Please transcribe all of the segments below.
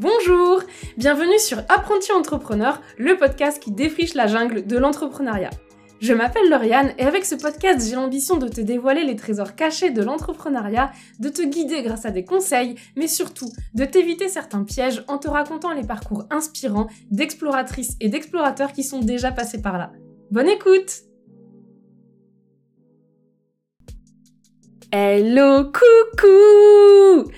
Bonjour Bienvenue sur Apprenti Entrepreneur, le podcast qui défriche la jungle de l'entrepreneuriat. Je m'appelle Lauriane et avec ce podcast, j'ai l'ambition de te dévoiler les trésors cachés de l'entrepreneuriat, de te guider grâce à des conseils, mais surtout de t'éviter certains pièges en te racontant les parcours inspirants d'exploratrices et d'explorateurs qui sont déjà passés par là. Bonne écoute Hello, coucou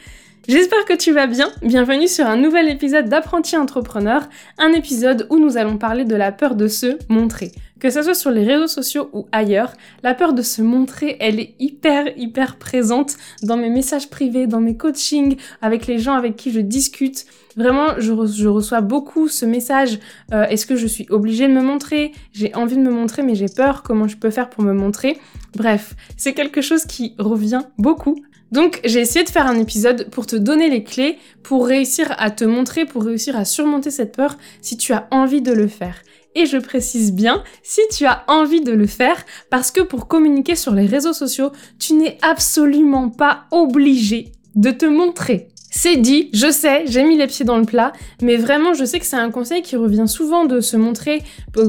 J'espère que tu vas bien. Bienvenue sur un nouvel épisode d'Apprenti Entrepreneur, un épisode où nous allons parler de la peur de se montrer. Que ce soit sur les réseaux sociaux ou ailleurs, la peur de se montrer, elle est hyper, hyper présente dans mes messages privés, dans mes coachings, avec les gens avec qui je discute. Vraiment, je, reçois beaucoup ce message. Euh, est-ce que je suis obligée de me montrer? J'ai envie de me montrer, mais j'ai peur. Comment je peux faire pour me montrer? Bref, c'est quelque chose qui revient beaucoup donc j'ai essayé de faire un épisode pour te donner les clés pour réussir à te montrer, pour réussir à surmonter cette peur si tu as envie de le faire. Et je précise bien, si tu as envie de le faire, parce que pour communiquer sur les réseaux sociaux, tu n'es absolument pas obligé de te montrer. C'est dit, je sais, j'ai mis les pieds dans le plat, mais vraiment, je sais que c'est un conseil qui revient souvent de se montrer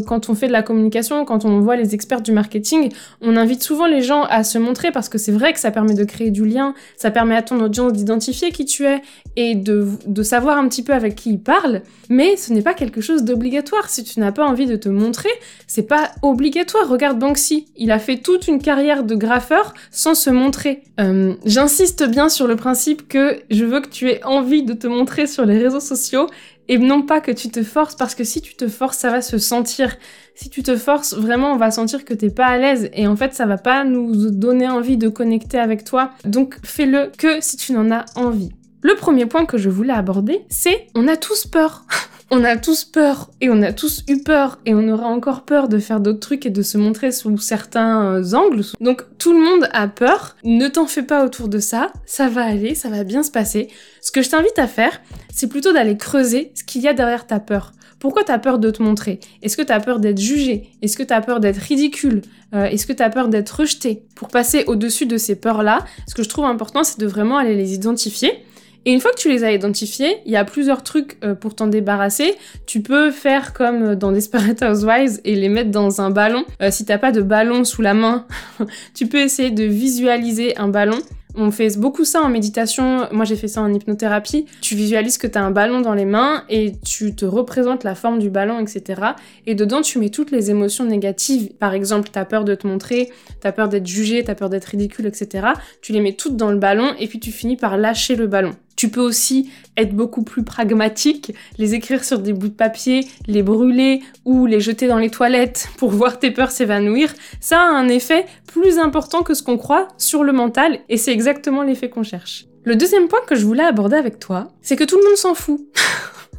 quand on fait de la communication, quand on voit les experts du marketing. On invite souvent les gens à se montrer parce que c'est vrai que ça permet de créer du lien, ça permet à ton audience d'identifier qui tu es et de, de savoir un petit peu avec qui ils parlent, mais ce n'est pas quelque chose d'obligatoire. Si tu n'as pas envie de te montrer, c'est pas obligatoire. Regarde Banksy, il a fait toute une carrière de graffeur sans se montrer. Euh, J'insiste bien sur le principe que je veux que tu aies envie de te montrer sur les réseaux sociaux et non pas que tu te forces parce que si tu te forces, ça va se sentir. Si tu te forces, vraiment, on va sentir que t'es pas à l'aise et en fait, ça va pas nous donner envie de connecter avec toi. Donc, fais-le que si tu n'en as envie. Le premier point que je voulais aborder, c'est on a tous peur. on a tous peur et on a tous eu peur et on aura encore peur de faire d'autres trucs et de se montrer sous certains euh, angles. Donc tout le monde a peur. Ne t'en fais pas autour de ça. Ça va aller, ça va bien se passer. Ce que je t'invite à faire, c'est plutôt d'aller creuser ce qu'il y a derrière ta peur. Pourquoi t'as peur de te montrer? Est-ce que t'as peur d'être jugé? Est-ce que t'as peur d'être ridicule? Euh, Est-ce que t'as peur d'être rejeté? Pour passer au-dessus de ces peurs-là, ce que je trouve important, c'est de vraiment aller les identifier et une fois que tu les as identifiés, il y a plusieurs trucs euh, pour t'en débarrasser. Tu peux faire comme dans Desperate Housewives et les mettre dans un ballon. Euh, si t'as pas de ballon sous la main, tu peux essayer de visualiser un ballon. On fait beaucoup ça en méditation. Moi, j'ai fait ça en hypnothérapie. Tu visualises que tu as un ballon dans les mains et tu te représentes la forme du ballon, etc. Et dedans, tu mets toutes les émotions négatives. Par exemple, tu as peur de te montrer, tu as peur d'être jugé, tu as peur d'être ridicule, etc. Tu les mets toutes dans le ballon et puis tu finis par lâcher le ballon. Tu peux aussi être beaucoup plus pragmatique, les écrire sur des bouts de papier, les brûler ou les jeter dans les toilettes pour voir tes peurs s'évanouir. Ça a un effet plus important que ce qu'on croit sur le mental et c'est exactement l'effet qu'on cherche. Le deuxième point que je voulais aborder avec toi, c'est que tout le monde s'en fout.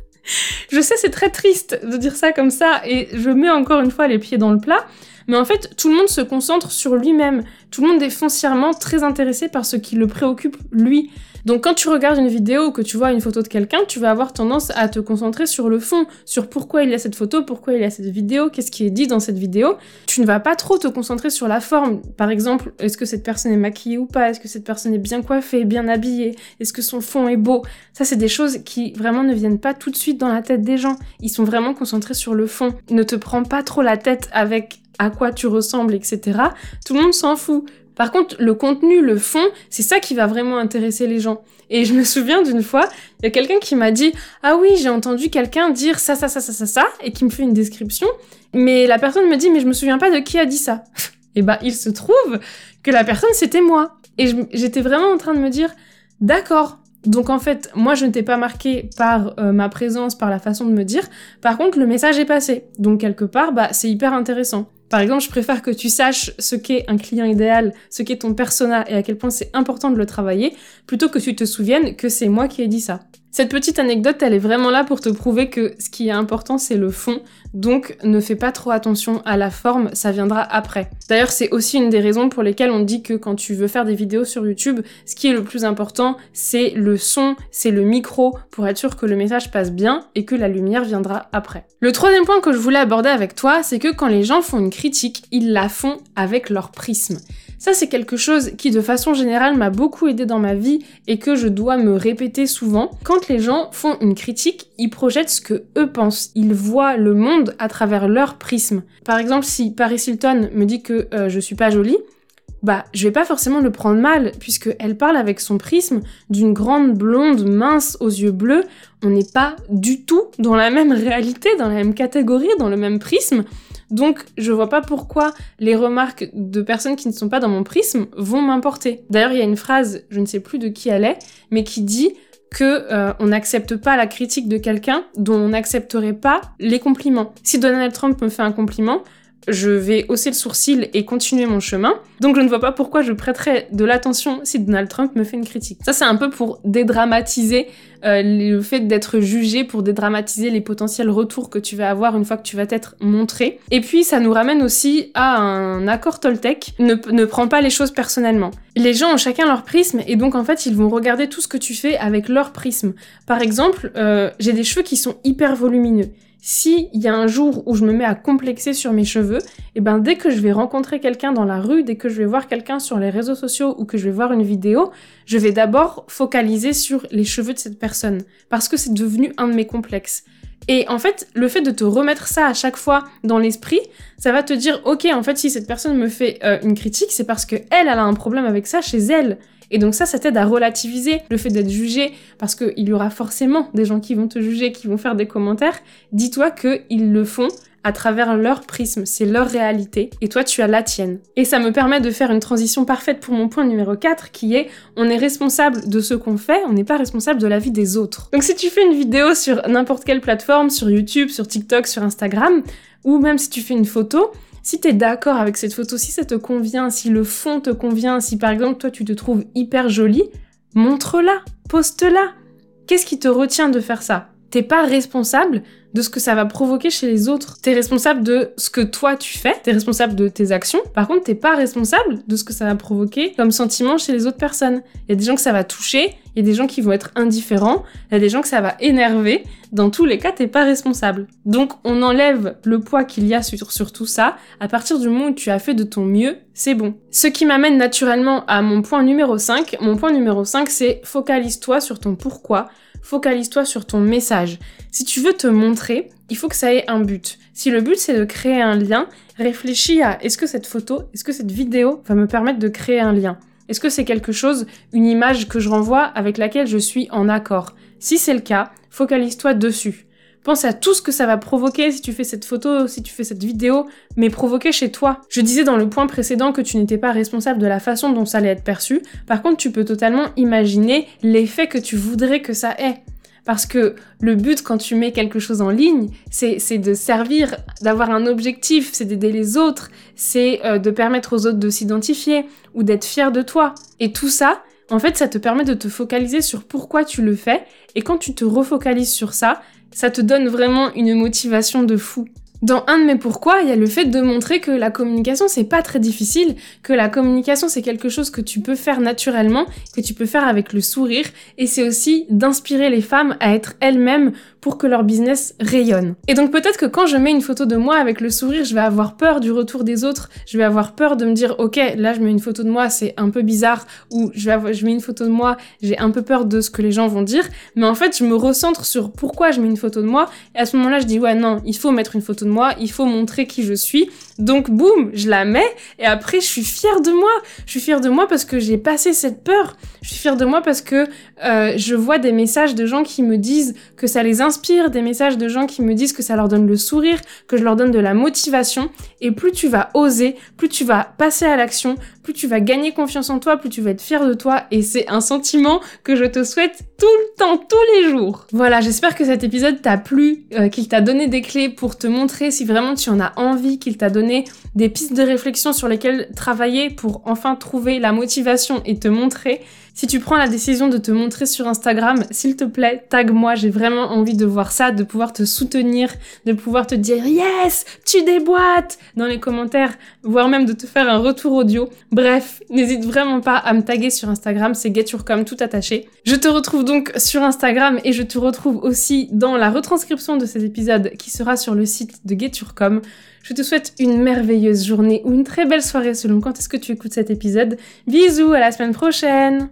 je sais, c'est très triste de dire ça comme ça et je mets encore une fois les pieds dans le plat. Mais en fait, tout le monde se concentre sur lui-même. Tout le monde est foncièrement très intéressé par ce qui le préoccupe lui. Donc quand tu regardes une vidéo ou que tu vois une photo de quelqu'un, tu vas avoir tendance à te concentrer sur le fond, sur pourquoi il y a cette photo, pourquoi il y a cette vidéo, qu'est-ce qui est dit dans cette vidéo. Tu ne vas pas trop te concentrer sur la forme. Par exemple, est-ce que cette personne est maquillée ou pas? Est-ce que cette personne est bien coiffée, bien habillée? Est-ce que son fond est beau? Ça, c'est des choses qui vraiment ne viennent pas tout de suite dans la tête des gens. Ils sont vraiment concentrés sur le fond. Ne te prends pas trop la tête avec à quoi tu ressembles, etc. Tout le monde s'en fout. Par contre, le contenu, le fond, c'est ça qui va vraiment intéresser les gens. Et je me souviens d'une fois, il y a quelqu'un qui m'a dit Ah oui, j'ai entendu quelqu'un dire ça, ça, ça, ça, ça, ça, et qui me fait une description. Mais la personne me dit Mais je me souviens pas de qui a dit ça. et bah, il se trouve que la personne, c'était moi. Et j'étais vraiment en train de me dire D'accord. Donc en fait, moi je ne t'ai pas marqué par euh, ma présence, par la façon de me dire. Par contre, le message est passé. Donc quelque part, bah c'est hyper intéressant. Par exemple, je préfère que tu saches ce qu'est un client idéal, ce qu'est ton persona et à quel point c'est important de le travailler, plutôt que tu te souviennes que c'est moi qui ai dit ça. Cette petite anecdote, elle est vraiment là pour te prouver que ce qui est important, c'est le fond. Donc, ne fais pas trop attention à la forme, ça viendra après. D'ailleurs, c'est aussi une des raisons pour lesquelles on dit que quand tu veux faire des vidéos sur YouTube, ce qui est le plus important, c'est le son, c'est le micro, pour être sûr que le message passe bien et que la lumière viendra après. Le troisième point que je voulais aborder avec toi, c'est que quand les gens font une critique, ils la font avec leur prisme. Ça, c'est quelque chose qui, de façon générale, m'a beaucoup aidé dans ma vie et que je dois me répéter souvent. Quand les gens font une critique, ils projettent ce que eux pensent. Ils voient le monde à travers leur prisme. Par exemple, si Paris Hilton me dit que euh, je suis pas jolie, bah, je vais pas forcément le prendre mal, puisque elle parle avec son prisme d'une grande blonde mince aux yeux bleus. On n'est pas du tout dans la même réalité, dans la même catégorie, dans le même prisme. Donc, je vois pas pourquoi les remarques de personnes qui ne sont pas dans mon prisme vont m'importer. D'ailleurs, il y a une phrase, je ne sais plus de qui elle est, mais qui dit que euh, on n'accepte pas la critique de quelqu'un dont on n'accepterait pas les compliments. Si Donald Trump me fait un compliment, je vais hausser le sourcil et continuer mon chemin. Donc je ne vois pas pourquoi je prêterais de l'attention si Donald Trump me fait une critique. Ça c'est un peu pour dédramatiser euh, le fait d'être jugé, pour dédramatiser les potentiels retours que tu vas avoir une fois que tu vas t'être montré. Et puis ça nous ramène aussi à un accord Toltec, ne, prends pas les choses personnellement. Les gens ont chacun leur prisme et donc en fait ils vont regarder tout ce que tu fais avec leur prisme. Par exemple, euh, j'ai des cheveux qui sont hyper volumineux si il y a un jour où je me mets à complexer sur mes cheveux, et eh ben dès que je vais rencontrer quelqu'un dans la rue, dès que je vais voir quelqu'un sur les réseaux sociaux ou que je vais voir une vidéo, je vais d'abord focaliser sur les cheveux de cette personne parce que c'est devenu un de mes complexes. Et en fait, le fait de te remettre ça à chaque fois dans l'esprit, ça va te dire, ok, en fait, si cette personne me fait euh, une critique, c'est parce que elle, elle a un problème avec ça chez elle. Et donc ça, ça t'aide à relativiser le fait d'être jugé, parce qu'il y aura forcément des gens qui vont te juger, qui vont faire des commentaires. Dis-toi qu'ils le font à travers leur prisme, c'est leur réalité, et toi tu as la tienne. Et ça me permet de faire une transition parfaite pour mon point numéro 4, qui est on est responsable de ce qu'on fait, on n'est pas responsable de la vie des autres. Donc si tu fais une vidéo sur n'importe quelle plateforme, sur YouTube, sur TikTok, sur Instagram, ou même si tu fais une photo, si t'es d'accord avec cette photo, si ça te convient, si le fond te convient, si par exemple toi tu te trouves hyper jolie, montre-la, poste-la. Qu'est-ce qui te retient de faire ça? T'es pas responsable de ce que ça va provoquer chez les autres. T'es responsable de ce que toi tu fais, t'es responsable de tes actions. Par contre, t'es pas responsable de ce que ça va provoquer comme sentiment chez les autres personnes. Il y a des gens que ça va toucher, il y a des gens qui vont être indifférents, il y a des gens que ça va énerver. Dans tous les cas, t'es pas responsable. Donc, on enlève le poids qu'il y a sur, sur tout ça. À partir du moment où tu as fait de ton mieux, c'est bon. Ce qui m'amène naturellement à mon point numéro 5. Mon point numéro 5, c'est focalise-toi sur ton pourquoi focalise-toi sur ton message. Si tu veux te montrer, il faut que ça ait un but. Si le but c'est de créer un lien, réfléchis à est-ce que cette photo, est-ce que cette vidéo va me permettre de créer un lien? Est-ce que c'est quelque chose, une image que je renvoie avec laquelle je suis en accord? Si c'est le cas, focalise-toi dessus. Pense à tout ce que ça va provoquer si tu fais cette photo, si tu fais cette vidéo, mais provoquer chez toi. Je disais dans le point précédent que tu n'étais pas responsable de la façon dont ça allait être perçu. Par contre, tu peux totalement imaginer l'effet que tu voudrais que ça ait. Parce que le but quand tu mets quelque chose en ligne, c'est de servir, d'avoir un objectif, c'est d'aider les autres, c'est euh, de permettre aux autres de s'identifier ou d'être fier de toi. Et tout ça, en fait, ça te permet de te focaliser sur pourquoi tu le fais. Et quand tu te refocalises sur ça, ça te donne vraiment une motivation de fou. Dans un de mes pourquoi, il y a le fait de montrer que la communication c'est pas très difficile, que la communication c'est quelque chose que tu peux faire naturellement, que tu peux faire avec le sourire, et c'est aussi d'inspirer les femmes à être elles-mêmes pour que leur business rayonne. Et donc peut-être que quand je mets une photo de moi avec le sourire, je vais avoir peur du retour des autres, je vais avoir peur de me dire ok là je mets une photo de moi c'est un peu bizarre ou je, je mets une photo de moi j'ai un peu peur de ce que les gens vont dire, mais en fait je me recentre sur pourquoi je mets une photo de moi et à ce moment-là je dis ouais non il faut mettre une photo de moi, il faut montrer qui je suis. Donc boum, je la mets et après je suis fière de moi. Je suis fière de moi parce que j'ai passé cette peur. Je suis fière de moi parce que euh, je vois des messages de gens qui me disent que ça les inspire, des messages de gens qui me disent que ça leur donne le sourire, que je leur donne de la motivation. Et plus tu vas oser, plus tu vas passer à l'action, plus tu vas gagner confiance en toi, plus tu vas être fier de toi. Et c'est un sentiment que je te souhaite tout le temps, tous les jours. Voilà, j'espère que cet épisode t'a plu, euh, qu'il t'a donné des clés pour te montrer si vraiment tu en as envie, qu'il t'a donné des pistes de réflexion sur lesquelles travailler pour enfin trouver la motivation et te montrer. Si tu prends la décision de te montrer sur Instagram, s'il te plaît, tag moi, j'ai vraiment envie de voir ça, de pouvoir te soutenir, de pouvoir te dire yes, tu déboîtes dans les commentaires, voire même de te faire un retour audio. Bref, n'hésite vraiment pas à me taguer sur Instagram, c'est GetYourCom tout attaché. Je te retrouve donc sur Instagram et je te retrouve aussi dans la retranscription de cet épisode qui sera sur le site de GetYourCom. Je te souhaite une merveilleuse journée ou une très belle soirée selon quand est-ce que tu écoutes cet épisode. Bisous, à la semaine prochaine